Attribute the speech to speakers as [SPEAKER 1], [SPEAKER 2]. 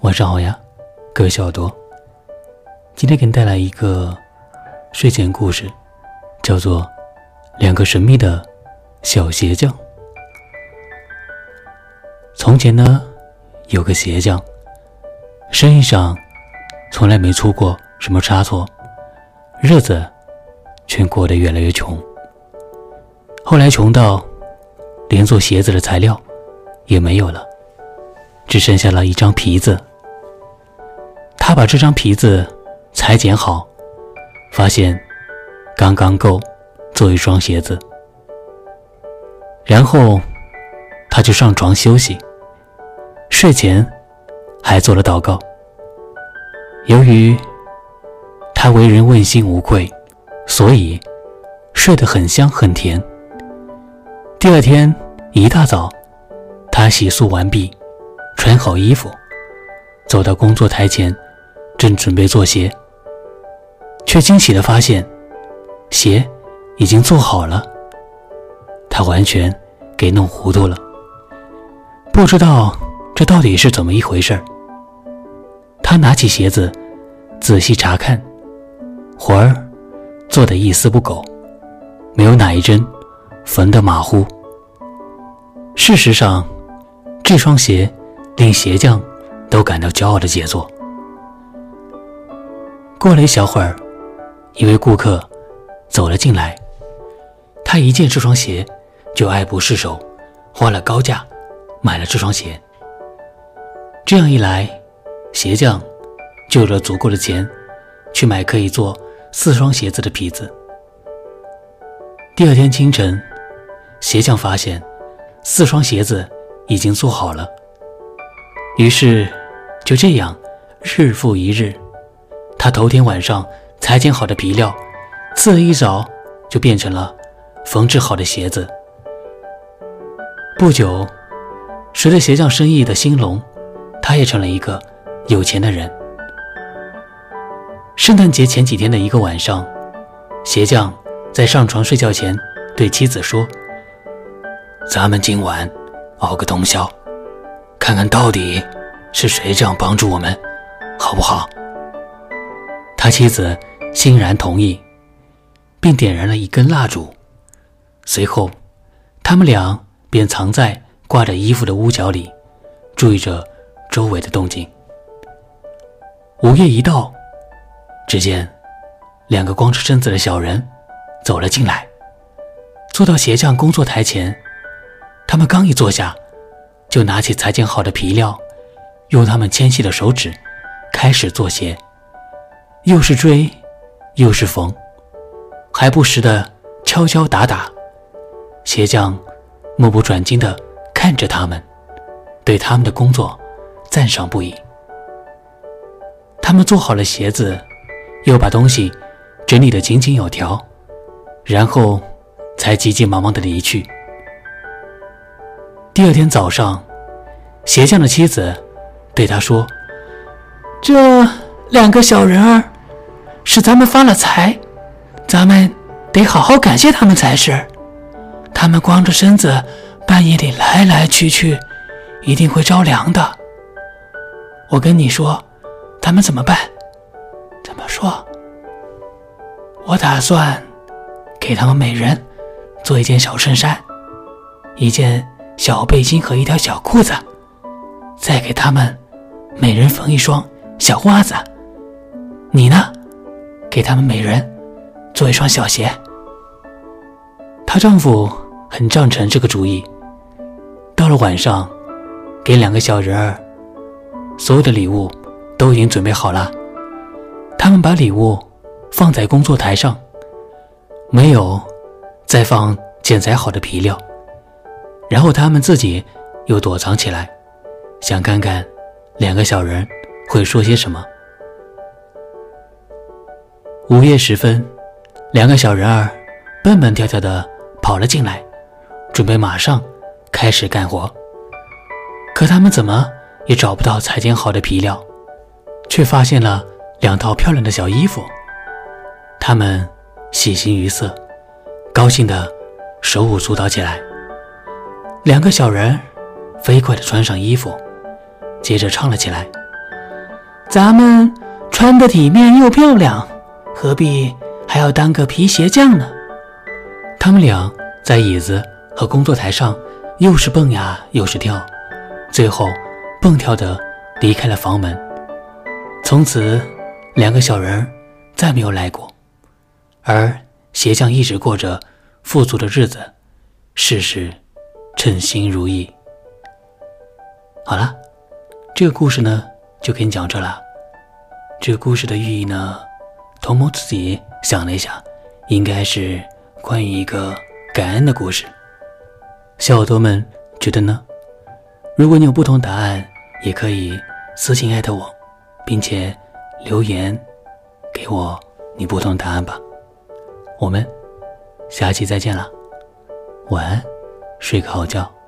[SPEAKER 1] 晚上好呀，各位小耳朵。今天给你带来一个睡前故事，叫做《两个神秘的小鞋匠》。从前呢，有个鞋匠，生意上从来没出过什么差错，日子却过得越来越穷。后来穷到连做鞋子的材料也没有了，只剩下了一张皮子。他把这张皮子裁剪好，发现刚刚够做一双鞋子。然后他就上床休息，睡前还做了祷告。由于他为人问心无愧，所以睡得很香很甜。第二天一大早，他洗漱完毕，穿好衣服，走到工作台前。正准备做鞋，却惊喜的发现，鞋已经做好了。他完全给弄糊涂了，不知道这到底是怎么一回事他拿起鞋子，仔细查看，活儿做的一丝不苟，没有哪一针缝的马虎。事实上，这双鞋令鞋匠都感到骄傲的杰作。过了一小会儿，一位顾客走了进来。他一见这双鞋，就爱不释手，花了高价买了这双鞋。这样一来，鞋匠就有了足够的钱去买可以做四双鞋子的皮子。第二天清晨，鞋匠发现四双鞋子已经做好了。于是，就这样日复一日。他头天晚上裁剪好的皮料，次日一早就变成了缝制好的鞋子。不久，随着鞋匠生意的兴隆，他也成了一个有钱的人。圣诞节前几天的一个晚上，鞋匠在上床睡觉前对妻子说：“咱们今晚熬个通宵，看看到底是谁这样帮助我们，好不好？”他妻子欣然同意，并点燃了一根蜡烛。随后，他们俩便藏在挂着衣服的屋角里，注意着周围的动静。午夜一到，只见两个光着身子的小人走了进来，坐到鞋匠工作台前。他们刚一坐下，就拿起裁剪好的皮料，用他们纤细的手指开始做鞋。又是追，又是缝，还不时的敲敲打打。鞋匠目不转睛的看着他们，对他们的工作赞赏不已。他们做好了鞋子，又把东西整理的井井有条，然后才急急忙忙的离去。第二天早上，鞋匠的妻子对他说：“这……”两个小人儿，使咱们发了财，咱们得好好感谢他们才是。他们光着身子，半夜里来来去去，一定会着凉的。我跟你说，咱们怎么办？怎么说？我打算给他们每人做一件小衬衫，一件小背心和一条小裤子，再给他们每人缝一双小袜子。你呢？给他们每人做一双小鞋。她丈夫很赞成这个主意。到了晚上，给两个小人儿，所有的礼物都已经准备好了。他们把礼物放在工作台上，没有再放剪裁好的皮料。然后他们自己又躲藏起来，想看看两个小人会说些什么。午夜时分，两个小人儿蹦蹦跳跳的跑了进来，准备马上开始干活。可他们怎么也找不到裁剪好的皮料，却发现了两套漂亮的小衣服。他们喜形于色，高兴的手舞足蹈起来。两个小人飞快的穿上衣服，接着唱了起来：“咱们穿得体面又漂亮，何必还要当个皮鞋匠呢？”他们俩在椅子和工作台上又是蹦呀又是跳，最后蹦跳的离开了房门。从此，两个小人再没有来过，而鞋匠一直过着富足的日子，事事称心如意。好了，这个故事呢就给你讲这了。这个故事的寓意呢，童某自己想了一下，应该是关于一个感恩的故事。小耳朵们觉得呢？如果你有不同答案，也可以私信艾特我，并且留言给我你不同答案吧。我们下期再见了，晚安，睡个好觉。